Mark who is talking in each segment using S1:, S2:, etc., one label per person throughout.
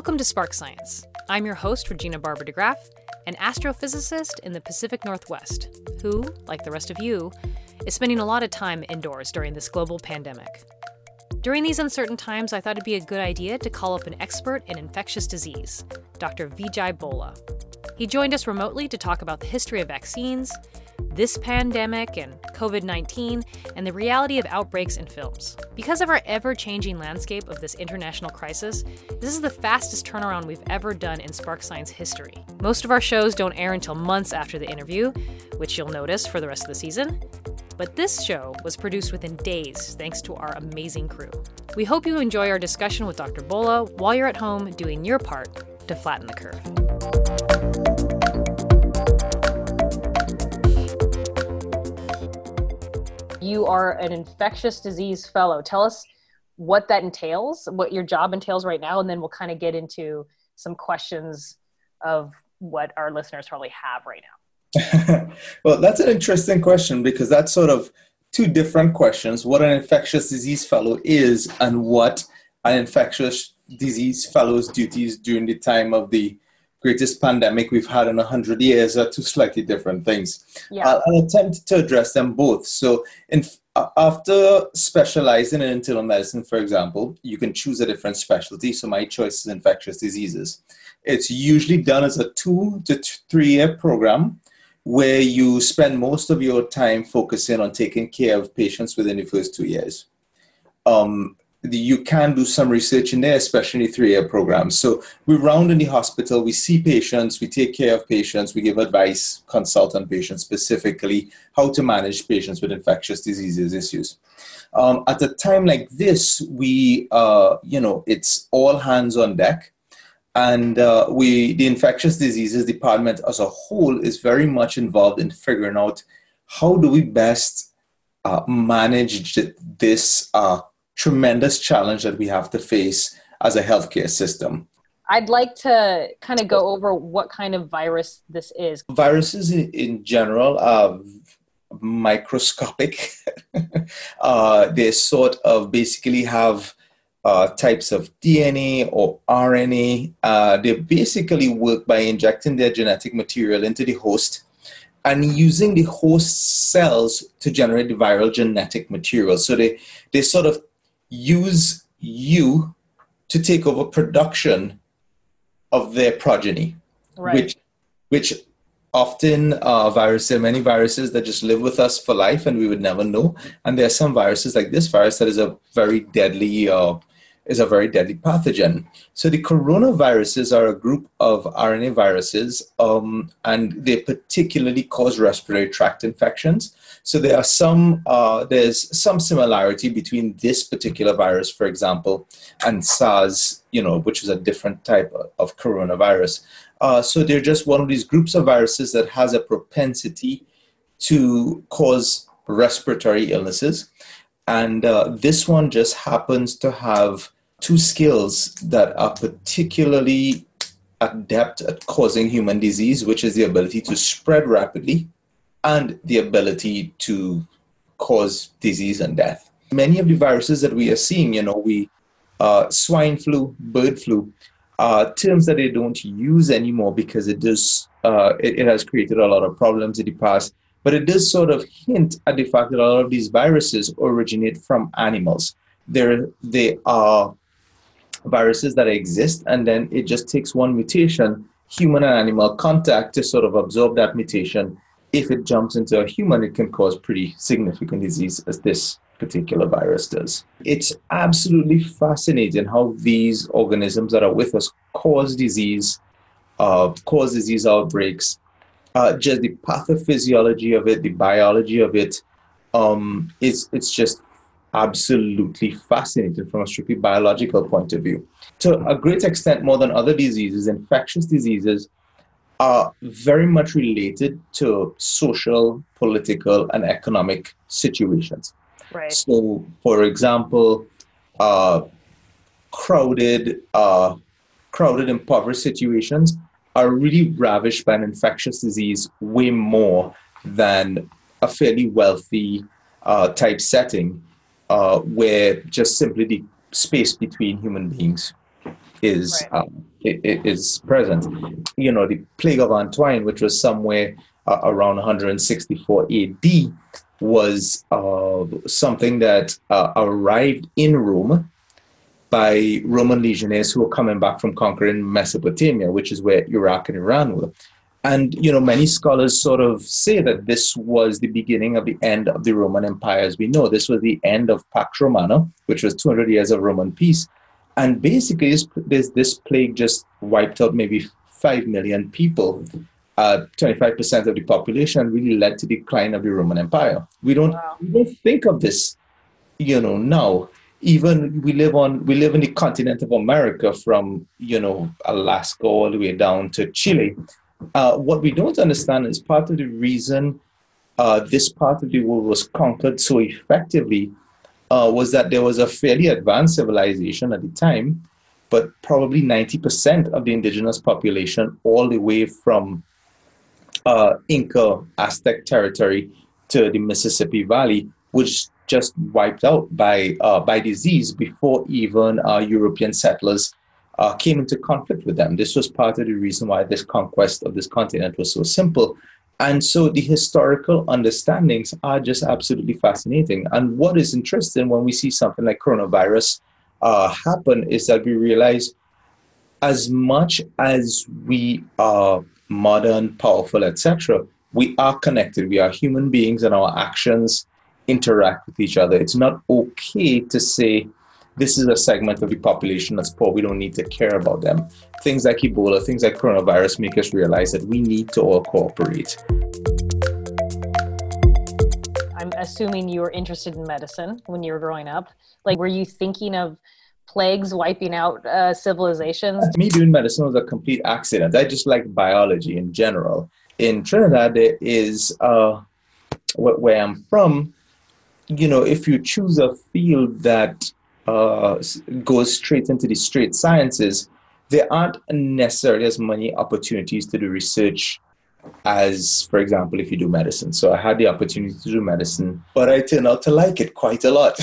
S1: Welcome to Spark Science. I'm your host, Regina Barber DeGraaff, an astrophysicist in the Pacific Northwest, who, like the rest of you, is spending a lot of time indoors during this global pandemic. During these uncertain times, I thought it'd be a good idea to call up an expert in infectious disease, Dr. Vijay Bolla. He joined us remotely to talk about the history of vaccines, this pandemic and COVID 19, and the reality of outbreaks in films. Because of our ever changing landscape of this international crisis, this is the fastest turnaround we've ever done in Spark Science history. Most of our shows don't air until months after the interview, which you'll notice for the rest of the season. But this show was produced within days thanks to our amazing crew. We hope you enjoy our discussion with Dr. Bolla while you're at home doing your part to flatten the curve. You are an infectious disease fellow. Tell us what that entails, what your job entails right now, and then we'll kind of get into some questions of what our listeners probably have right now.
S2: well, that's an interesting question because that's sort of two different questions what an infectious disease fellow is and what an infectious disease fellow's duties during the time of the greatest pandemic we've had in 100 years are two slightly different things. Yeah. I'll, I'll attempt to address them both. So, in, after specializing in internal medicine, for example, you can choose a different specialty. So, my choice is infectious diseases. It's usually done as a two to three year program where you spend most of your time focusing on taking care of patients within the first two years. Um, you can do some research in there, especially three-year programs. So we round in the hospital, we see patients, we take care of patients, we give advice, consult on patients specifically how to manage patients with infectious diseases issues. Um, at a time like this, we, uh, you know, it's all hands on deck. And uh, we, the infectious diseases department as a whole is very much involved in figuring out how do we best uh, manage this uh, tremendous challenge that we have to face as a healthcare system.
S1: I'd like to kind of go over what kind of virus this is.
S2: Viruses in, general are microscopic. uh, they sort of basically have uh, types of DNA or RNA. Uh, they basically work by injecting their genetic material into the host and using the host cells to generate the viral genetic material. So they, they sort of use you to take over production of their progeny, right. which which often uh, viruses, there are many viruses that just live with us for life and we would never know. And there are some viruses like this virus that is a very deadly uh, is a very deadly pathogen. So the coronaviruses are a group of RNA viruses, um, and they particularly cause respiratory tract infections. So there are some uh, there's some similarity between this particular virus, for example, and SARS, you know, which is a different type of coronavirus. Uh, so they're just one of these groups of viruses that has a propensity to cause respiratory illnesses. And uh, this one just happens to have two skills that are particularly adept at causing human disease, which is the ability to spread rapidly and the ability to cause disease and death. Many of the viruses that we are seeing, you know, we uh, swine flu, bird flu, uh, terms that they don't use anymore because it does uh, it, it, has created a lot of problems in the past. But it does sort of hint at the fact that a lot of these viruses originate from animals. They're, they are viruses that exist, and then it just takes one mutation, human and animal contact, to sort of absorb that mutation. If it jumps into a human, it can cause pretty significant disease, as this particular virus does. It's absolutely fascinating how these organisms that are with us cause disease, uh, cause disease outbreaks. Uh, just the pathophysiology of it, the biology of it, um, it's, it's just absolutely fascinating from a strictly biological point of view. To a great extent, more than other diseases, infectious diseases are very much related to social, political, and economic situations.
S1: Right.
S2: So, for example, uh, crowded, uh, crowded, impoverished situations are really ravished by an infectious disease way more than a fairly wealthy uh, type setting uh, where just simply the space between human beings is right. um, it, is present. You know, the plague of Antonine, which was somewhere uh, around 164 AD, was uh, something that uh, arrived in Rome by Roman legionnaires who were coming back from conquering Mesopotamia, which is where Iraq and Iran were. And you know, many scholars sort of say that this was the beginning of the end of the Roman Empire as we know. This was the end of Pax Romana, which was 200 years of Roman peace. And basically, this, this, this plague just wiped out maybe 5 million people, uh, 25% of the population, really led to the decline of the Roman Empire. We don't, wow. we don't think of this, you know, now even we live on we live in the continent of America from you know Alaska all the way down to Chile. Uh, what we don't understand is part of the reason uh, this part of the world was conquered so effectively uh, was that there was a fairly advanced civilization at the time, but probably 90% of the indigenous population, all the way from uh, Inca Aztec territory to the Mississippi Valley, was just wiped out by uh, by disease before even European settlers uh, came into conflict with them. This was part of the reason why this conquest of this continent was so simple. And so the historical understandings are just absolutely fascinating. And what is interesting when we see something like coronavirus uh, happen is that we realize as much as we are modern, powerful, etc., we are connected. We are human beings, and our actions interact with each other. It's not okay to say this is a segment of the population that's poor. We don't need to care about them. Things like Ebola, things like coronavirus make us realize that we need to all cooperate.
S1: I'm assuming you were interested in medicine when you were growing up. Like, were you thinking of plagues wiping out uh, civilizations?
S2: Me doing medicine was a complete accident. I just like biology in general. In Trinidad, there is, uh, where I'm from, you know, if you choose a field that uh, goes straight into the straight sciences, there aren't necessarily as many opportunities to do research as, for example, if you do medicine. So I had the opportunity to do medicine, but I turned out to like it quite a lot.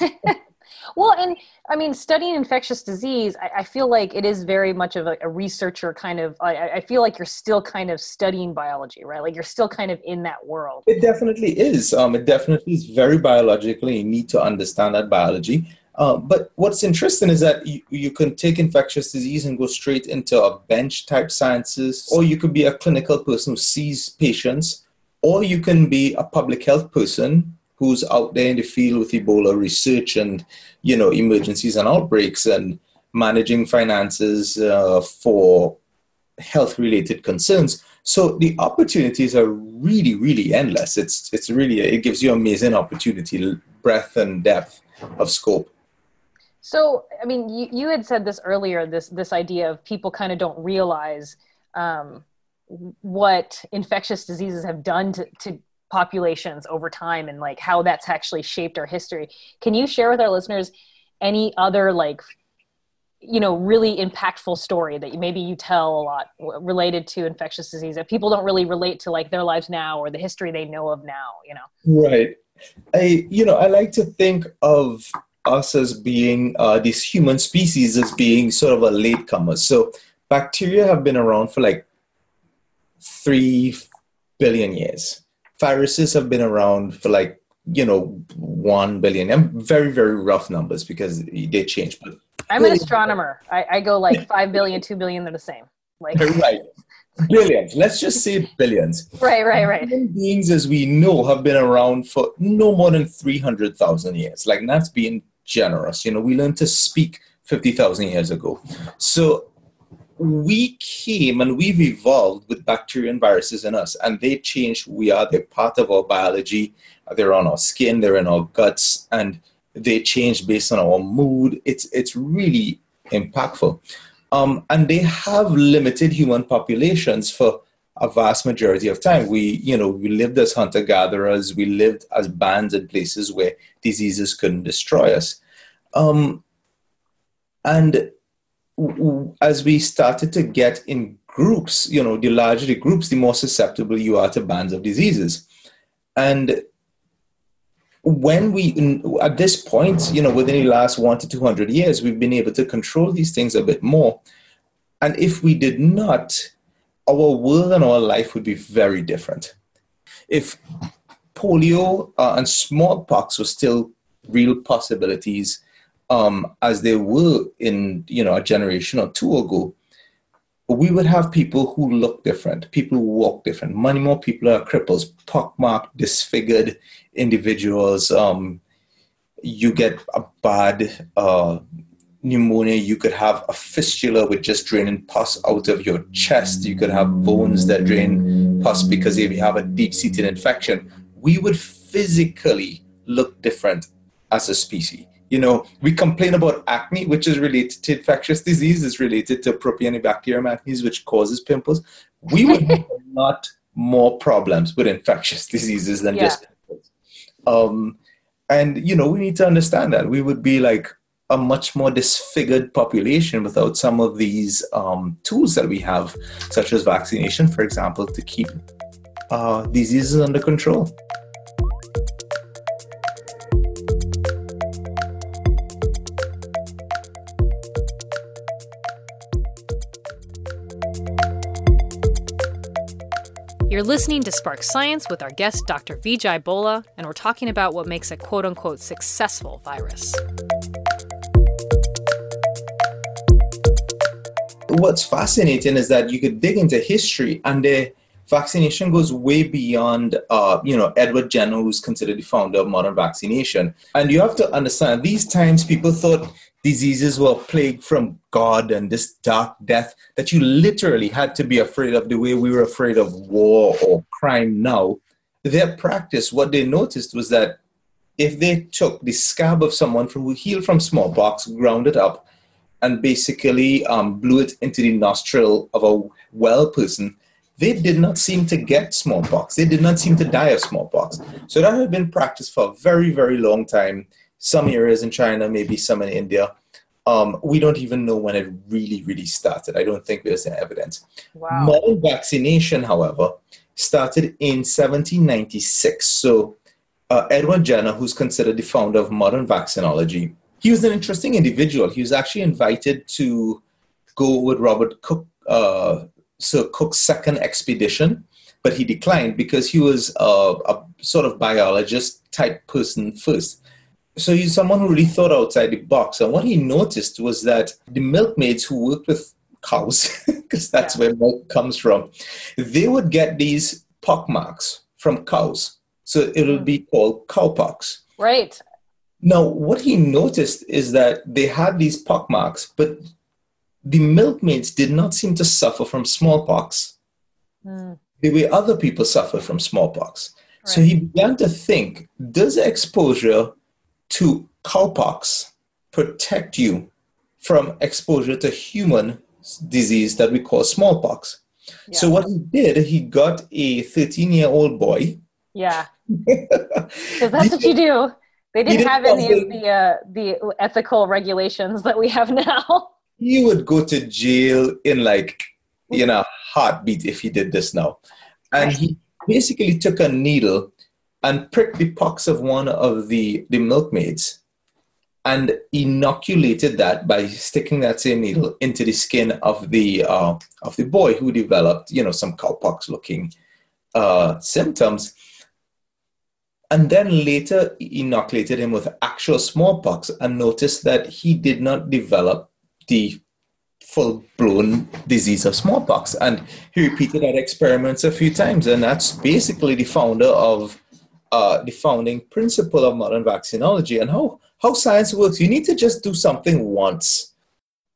S1: well, and I mean, studying infectious disease, I, I, feel like it is very much of a, a researcher kind of. I, I, feel like you're still kind of studying biology, right? Like you're still kind of in that world.
S2: It definitely is. Um, it definitely is very biologically. You need to understand that biology. Uh, but what's interesting is that you, you can take infectious disease and go straight into a bench type sciences, or you could be a clinical person who sees patients, or you can be a public health person who's out there in the field with Ebola research and you know emergencies and outbreaks and managing finances uh, for health related concerns. So the opportunities are really, really endless. It's it's really it gives you amazing opportunity, breadth and depth of scope.
S1: So I mean, you, you had said this earlier. This this idea of people kind of don't realize um, what infectious diseases have done to, to populations over time and like how that's actually shaped our history. Can you share with our listeners any other like you know really impactful story that maybe you tell a lot related to infectious disease that people don't really relate to like their lives now or the history they know of now you know
S2: right i you know i like to think of us as being uh, this human species as being sort of a latecomer. So bacteria have been around for like three billion years. Viruses have been around for like you know one billion. And very very rough numbers because they change but
S1: i'm an astronomer. I, I go like five billion two billion they're the same. Like
S2: right. Billions. Let's just say billions.
S1: Right right right.
S2: Human beings as we know have been around for no more than 300000 years. Like that's being generous you know we learned to speak 50000 years ago so we came and we've evolved with bacteria and viruses in us, and they change we are. They're part of our biology. They're on our skin. They're in our guts, and they change based on our mood. It's it's really impactful, um, and they have limited human populations for a vast majority of time. We you know we lived as hunter gatherers. We lived as bands in places where diseases couldn't destroy us, um, and as we started to get in groups, you know, the larger the groups, the more susceptible you are to bands of diseases. And when we at this point you know within the last one to 200 years we've been able to control these things a bit more and if we did not our world and our life would be very different if polio uh, and smallpox were still real possibilities um, as they were in you know a generation or two ago we would have people who look different, people who walk different. Many more people are cripples, pockmarked, disfigured individuals. Um, you get a bad uh, pneumonia. You could have a fistula with just draining pus out of your chest. You could have bones that drain pus because if you have a deep seated infection, we would physically look different as a species you know, we complain about acne, which is related to infectious disease, is related to Propionibacterium acnes, which causes pimples. We would have a lot more problems with infectious diseases than yeah. just pimples. Um, and, you know, we need to understand that. We would be like a much more disfigured population without some of these um, tools that we have, such as vaccination, for example, to keep uh, diseases under control.
S1: You're listening to Spark Science with our guest, Dr. Vijay Bola, and we're talking about what makes a quote unquote successful virus.
S2: What's fascinating is that you could dig into history and the vaccination goes way beyond, uh, you know, Edward Jenner, who's considered the founder of modern vaccination. And you have to understand, these times people thought diseases were plagued from God and this dark death that you literally had to be afraid of the way we were afraid of war or crime now. Their practice, what they noticed was that if they took the scab of someone who healed from smallpox, ground it up, and basically um, blew it into the nostril of a well person, they did not seem to get smallpox. They did not seem to die of smallpox. So that had been practiced for a very, very long time some areas in China, maybe some in India. Um, we don't even know when it really, really started. I don't think there's any evidence. Wow. Modern vaccination, however, started in 1796. So uh, Edward Jenner, who's considered the founder of modern vaccinology, he was an interesting individual. He was actually invited to go with Robert Cook, uh, Sir Cook's second expedition, but he declined because he was a, a sort of biologist type person first so he's someone who really thought outside the box. And what he noticed was that the milkmaids who worked with cows, because that's yeah. where milk comes from, they would get these pock marks from cows. So it'll mm. be called cowpox.
S1: Right.
S2: Now, what he noticed is that they had these pock marks, but the milkmaids did not seem to suffer from smallpox mm. the way other people suffer from smallpox. Right. So he began to think does exposure to cowpox protect you from exposure to human disease that we call smallpox. Yeah. So what he did, he got a 13 year old boy.
S1: Yeah. Because that's what you do. They didn't have any of the uh, the ethical regulations that we have now.
S2: He would go to jail in like you know heartbeat if he did this now, and he basically took a needle and pricked the pox of one of the, the milkmaids and inoculated that by sticking that same needle into the skin of the uh, of the boy who developed you know some cowpox looking uh, symptoms and then later inoculated him with actual smallpox and noticed that he did not develop the full blown disease of smallpox and he repeated that experiments a few times and that's basically the founder of uh, the founding principle of modern vaccinology and how, how science works. You need to just do something once.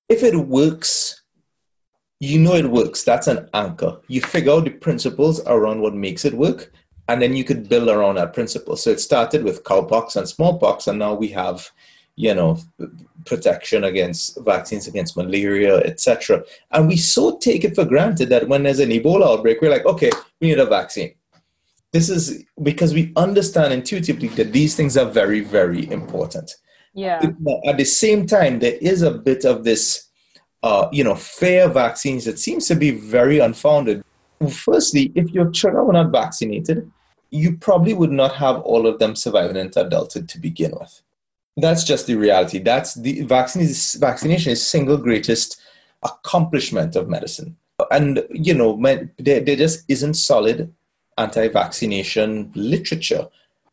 S2: If it works, you know it works. That's an anchor. You figure out the principles around what makes it work, and then you could build around that principle. So it started with cowpox and smallpox, and now we have, you know, protection against vaccines against malaria, etc. And we so take it for granted that when there's an Ebola outbreak, we're like, okay, we need a vaccine this is because we understand intuitively that these things are very very important
S1: yeah
S2: at the same time there is a bit of this uh, you know fear vaccines that seems to be very unfounded firstly if your children were not vaccinated you probably would not have all of them surviving into adulthood to begin with. That's just the reality. That's the vaccine is, vaccination is single greatest accomplishment of medicine. And you know, there, there just isn't solid anti-vaccination literature.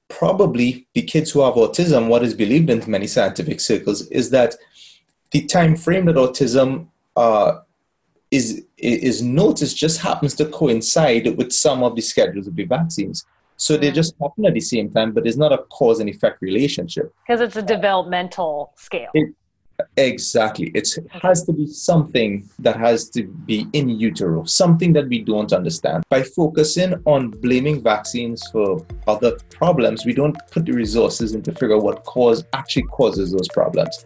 S2: Probably the kids who have autism, what is believed in many scientific circles is that the time frame that autism uh, is is noticed just happens to coincide with some of the schedules of the vaccines. So they mm. just happen at the same time, but there's not a cause and effect relationship.
S1: Because it's a developmental scale. It,
S2: exactly. It's, it has to be something that has to be in utero, something that we don't understand. By focusing on blaming vaccines for other problems, we don't put the resources into figure out what cause actually causes those problems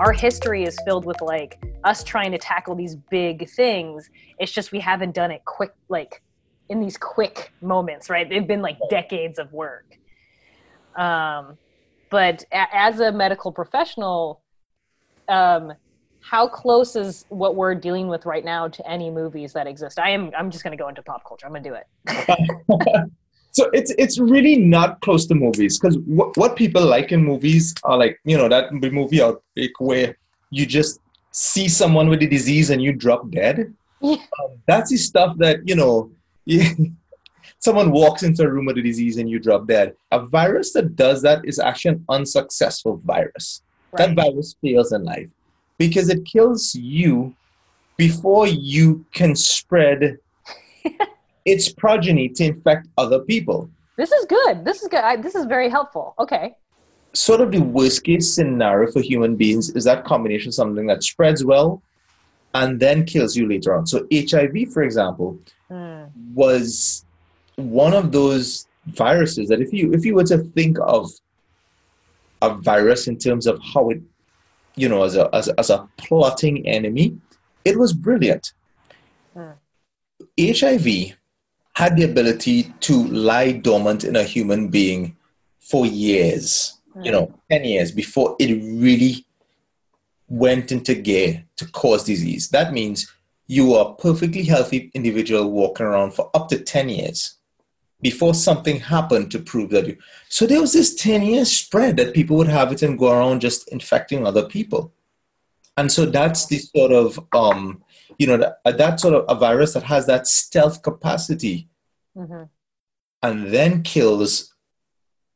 S1: our history is filled with like us trying to tackle these big things. It's just we haven't done it quick, like in these quick moments, right? They've been like decades of work. Um, but a- as a medical professional, um, how close is what we're dealing with right now to any movies that exist? I am. I'm just going to go into pop culture. I'm going to do
S2: it. so it's it's really not close to movies because what, what people like in movies are like you know that movie outbreak where you just see someone with a disease and you drop dead yeah. um, that's the stuff that you know someone walks into a room with a disease and you drop dead a virus that does that is actually an unsuccessful virus right. that virus fails in life because it kills you before you can spread its progeny to infect other people.
S1: This is good. This is good. I, this is very helpful. Okay.
S2: Sort of the worst case scenario for human beings is that combination of something that spreads well and then kills you later on. So HIV, for example, mm. was one of those viruses that if you if you were to think of a virus in terms of how it, you know, as a as, as a plotting enemy, it was brilliant. Mm. HIV had the ability to lie dormant in a human being for years, mm. you know, 10 years before it really went into gear to cause disease. That means you are a perfectly healthy individual walking around for up to 10 years before something happened to prove that you. So there was this 10 year spread that people would have it and go around just infecting other people. And so that's the sort of um, you know, that, uh, that sort of a virus that has that stealth capacity mm-hmm. and then kills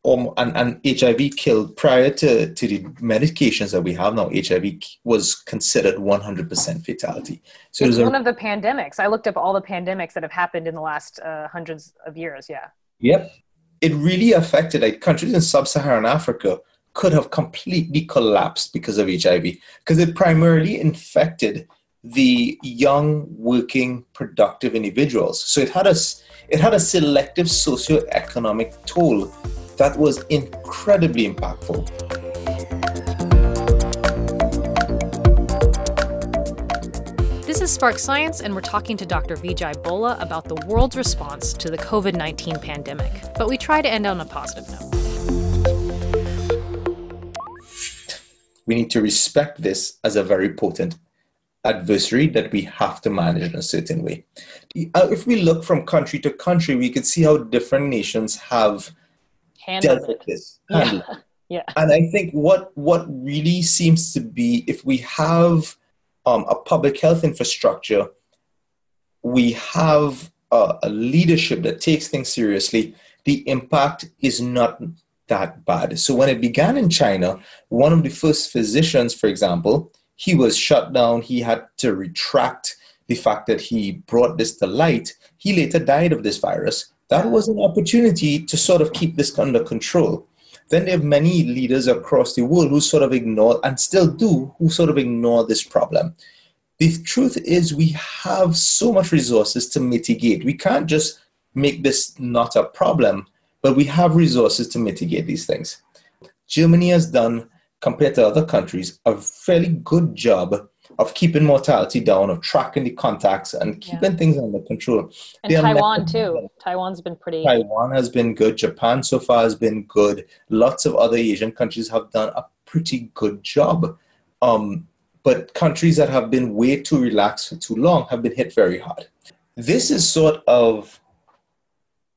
S2: um, and, and HIV killed prior to, to the medications that we have now, HIV was considered 100% fatality.
S1: So it's it one a, of the pandemics. I looked up all the pandemics that have happened in the last uh, hundreds of years. Yeah.
S2: Yep. It really affected like countries in sub-Saharan Africa could have completely collapsed because of HIV because it primarily infected the young, working, productive individuals. So it had a, it had a selective socioeconomic toll that was incredibly impactful.
S1: This is Spark Science, and we're talking to Dr. Vijay Bolla about the world's response to the COVID 19 pandemic. But we try to end on a positive note.
S2: We need to respect this as a very potent adversary that we have to manage in a certain way. Uh, if we look from country to country, we can see how different nations have
S1: with this.
S2: Handled. Yeah. yeah. And I think what what really seems to be if we have um, a public health infrastructure, we have a, a leadership that takes things seriously. The impact is not that bad. So when it began in China, one of the first physicians, for example, he was shut down. He had to retract the fact that he brought this to light. He later died of this virus. That was an opportunity to sort of keep this under control. Then there are many leaders across the world who sort of ignore, and still do, who sort of ignore this problem. The truth is, we have so much resources to mitigate. We can't just make this not a problem, but we have resources to mitigate these things. Germany has done compared to other countries, a fairly good job of keeping mortality down, of tracking the contacts, and keeping yeah. things under control.
S1: And they Taiwan too. Taiwan's been pretty.
S2: Taiwan has been good. Japan so far has been good. Lots of other Asian countries have done a pretty good job. Um, but countries that have been way too relaxed for too long have been hit very hard. This is sort of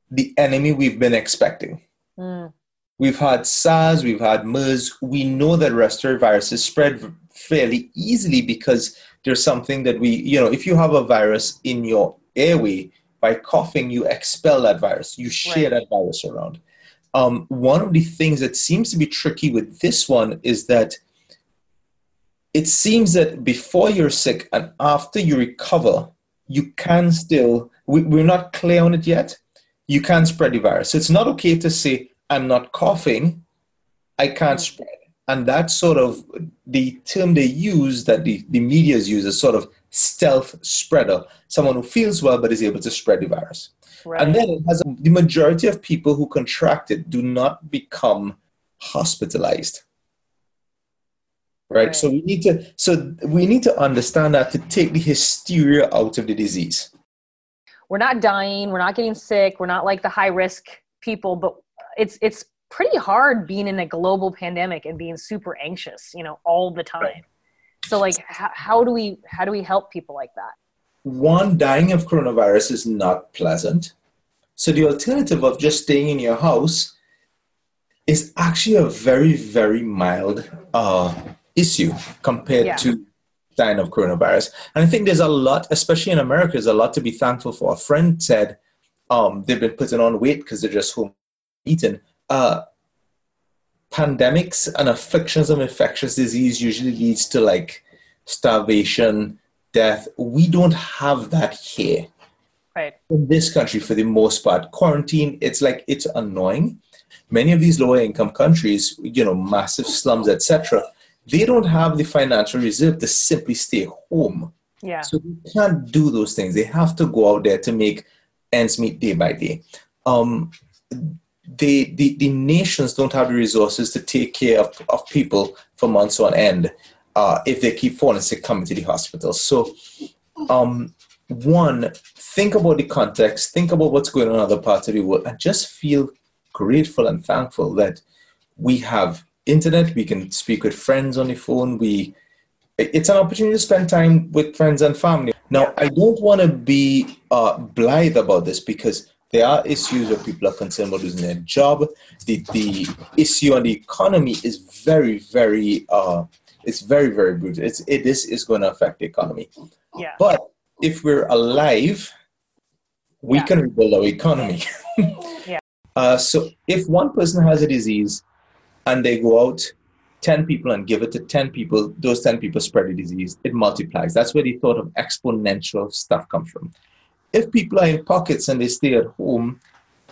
S2: the enemy we've been expecting. Mm. We've had SARS, we've had MERS. We know that respiratory viruses spread fairly easily because there's something that we, you know, if you have a virus in your airway, by coughing, you expel that virus, you share right. that virus around. Um, one of the things that seems to be tricky with this one is that it seems that before you're sick and after you recover, you can still, we, we're not clear on it yet, you can spread the virus. So it's not okay to say, I'm not coughing, I can't spread. And that's sort of the term they use that the, the media use is sort of stealth spreader, someone who feels well but is able to spread the virus. Right. And then it has a, the majority of people who contract it do not become hospitalized. Right? right? So we need to so we need to understand that to take the hysteria out of the disease.
S1: We're not dying, we're not getting sick, we're not like the high risk people, but it's it's pretty hard being in a global pandemic and being super anxious, you know, all the time. Right. So like how, how do we how do we help people like that?
S2: One, dying of coronavirus is not pleasant. So the alternative of just staying in your house is actually a very, very mild uh, issue compared yeah. to dying of coronavirus. And I think there's a lot, especially in America, there's a lot to be thankful for. A friend said um, they've been putting on weight because they're just home eaten. Uh, pandemics and afflictions of infectious disease usually leads to like starvation, death. We don't have that here.
S1: Right.
S2: In this country, for the most part, quarantine, it's like it's annoying. Many of these lower income countries, you know, massive slums, etc., they don't have the financial reserve to simply stay home.
S1: Yeah.
S2: So they can't do those things. They have to go out there to make ends meet day by day. Um, they, the, the nations don't have the resources to take care of, of people for months on end uh, if they keep falling sick coming to the hospital. So, um, one, think about the context, think about what's going on in other parts of the world, and just feel grateful and thankful that we have internet, we can speak with friends on the phone, we it's an opportunity to spend time with friends and family. Now, I don't want to be uh, blithe about this because there are issues where people are concerned about losing their job. The, the issue on the economy is very, very, uh, it's very, very brutal. It's, this is going to affect the economy.
S1: Yeah.
S2: But if we're alive, we yeah. can rebuild our economy.
S1: yeah.
S2: Uh, so if one person has a disease and they go out 10 people and give it to 10 people, those 10 people spread the disease, it multiplies. That's where the thought of exponential stuff comes from if people are in pockets and they stay at home,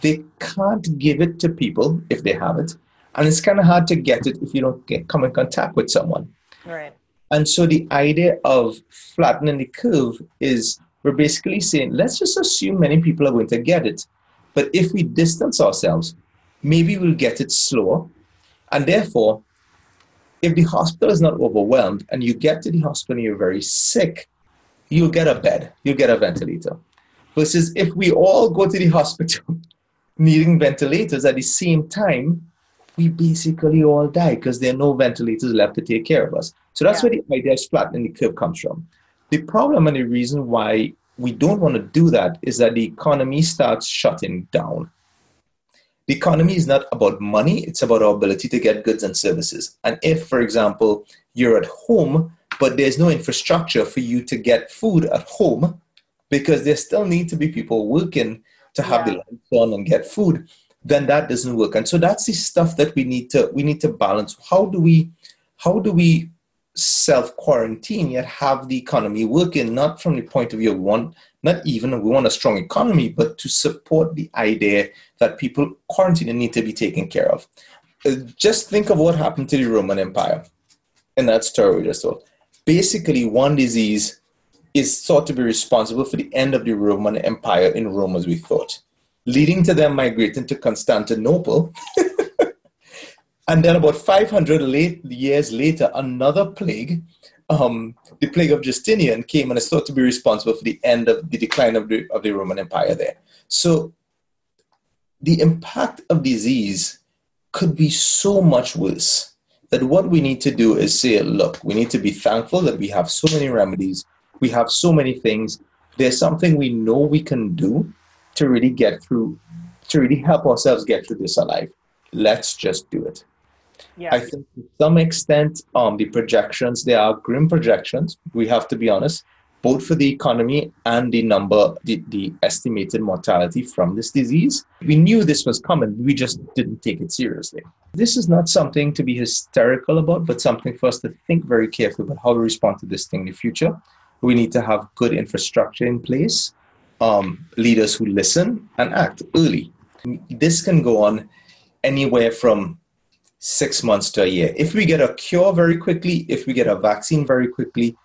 S2: they can't give it to people if they have it. And it's kind of hard to get it if you don't get, come in contact with someone.
S1: Right.
S2: And so the idea of flattening the curve is we're basically saying, let's just assume many people are going to get it. But if we distance ourselves, maybe we'll get it slower. And therefore, if the hospital is not overwhelmed and you get to the hospital and you're very sick, you'll get a bed, you'll get a ventilator. Versus if we all go to the hospital needing ventilators at the same time, we basically all die because there are no ventilators left to take care of us. So that's yeah. where the idea of flattening the curve comes from. The problem and the reason why we don't want to do that is that the economy starts shutting down. The economy is not about money, it's about our ability to get goods and services. And if, for example, you're at home, but there's no infrastructure for you to get food at home, because there still need to be people working to have yeah. the lights on and get food then that doesn't work. And so that's the stuff that we need to we need to balance. How do we how do we self quarantine yet have the economy working not from the point of view of one not even we want a strong economy but to support the idea that people quarantining need to be taken care of? Uh, just think of what happened to the roman empire and that story we just told. Basically one disease is thought to be responsible for the end of the Roman Empire in Rome as we thought, leading to them migrating to Constantinople. and then about 500 late, years later, another plague, um, the plague of Justinian, came and is thought to be responsible for the end of the decline of the, of the Roman Empire there. So the impact of disease could be so much worse that what we need to do is say, look, we need to be thankful that we have so many remedies we have so many things. There's something we know we can do to really get through to really help ourselves get through this alive. Let's just do it. I think to some extent, um, the projections, they are grim projections. We have to be honest, both for the economy and the number, the, the estimated mortality from this disease. We knew this was coming, we just didn't take it seriously. This is not something to be hysterical about, but something for us to think very carefully about how to respond to this thing in the future. We need to have good infrastructure in place, um, leaders who listen and act early. This can go on anywhere from six months to a year. If we get a cure very quickly, if we get a vaccine very quickly,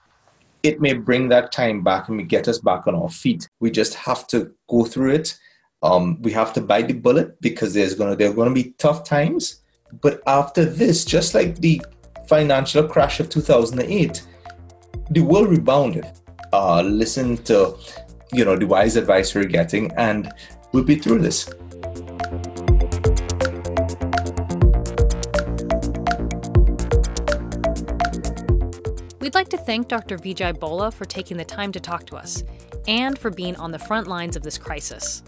S2: it may bring that time back and we get us back on our feet. We just have to go through it. Um, we have to bite the bullet because there's gonna there are gonna be tough times. But after this, just like the financial crash of 2008, the world rebounded. Uh, listen to you know the wise advice we're getting, and we'll be through this.
S1: We'd like to thank Dr. Vijay Bola for taking the time to talk to us and for being on the front lines of this crisis.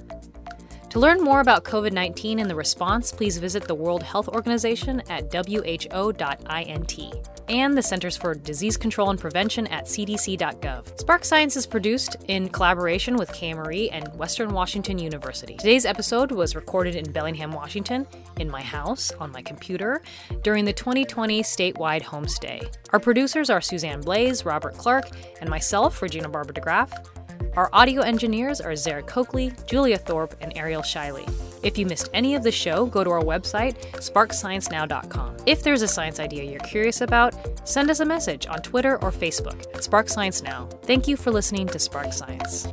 S1: To learn more about COVID 19 and the response, please visit the World Health Organization at who.int and the Centers for Disease Control and Prevention at cdc.gov. Spark Science is produced in collaboration with KMRE and Western Washington University. Today's episode was recorded in Bellingham, Washington, in my house, on my computer, during the 2020 statewide homestay. Our producers are Suzanne Blaze, Robert Clark, and myself, Regina Barber DeGraaff. Our audio engineers are Zara Coakley, Julia Thorpe, and Ariel Shiley. If you missed any of the show, go to our website, sparksciencenow.com. If there's a science idea you're curious about, send us a message on Twitter or Facebook at Spark Science Now. Thank you for listening to Spark Science.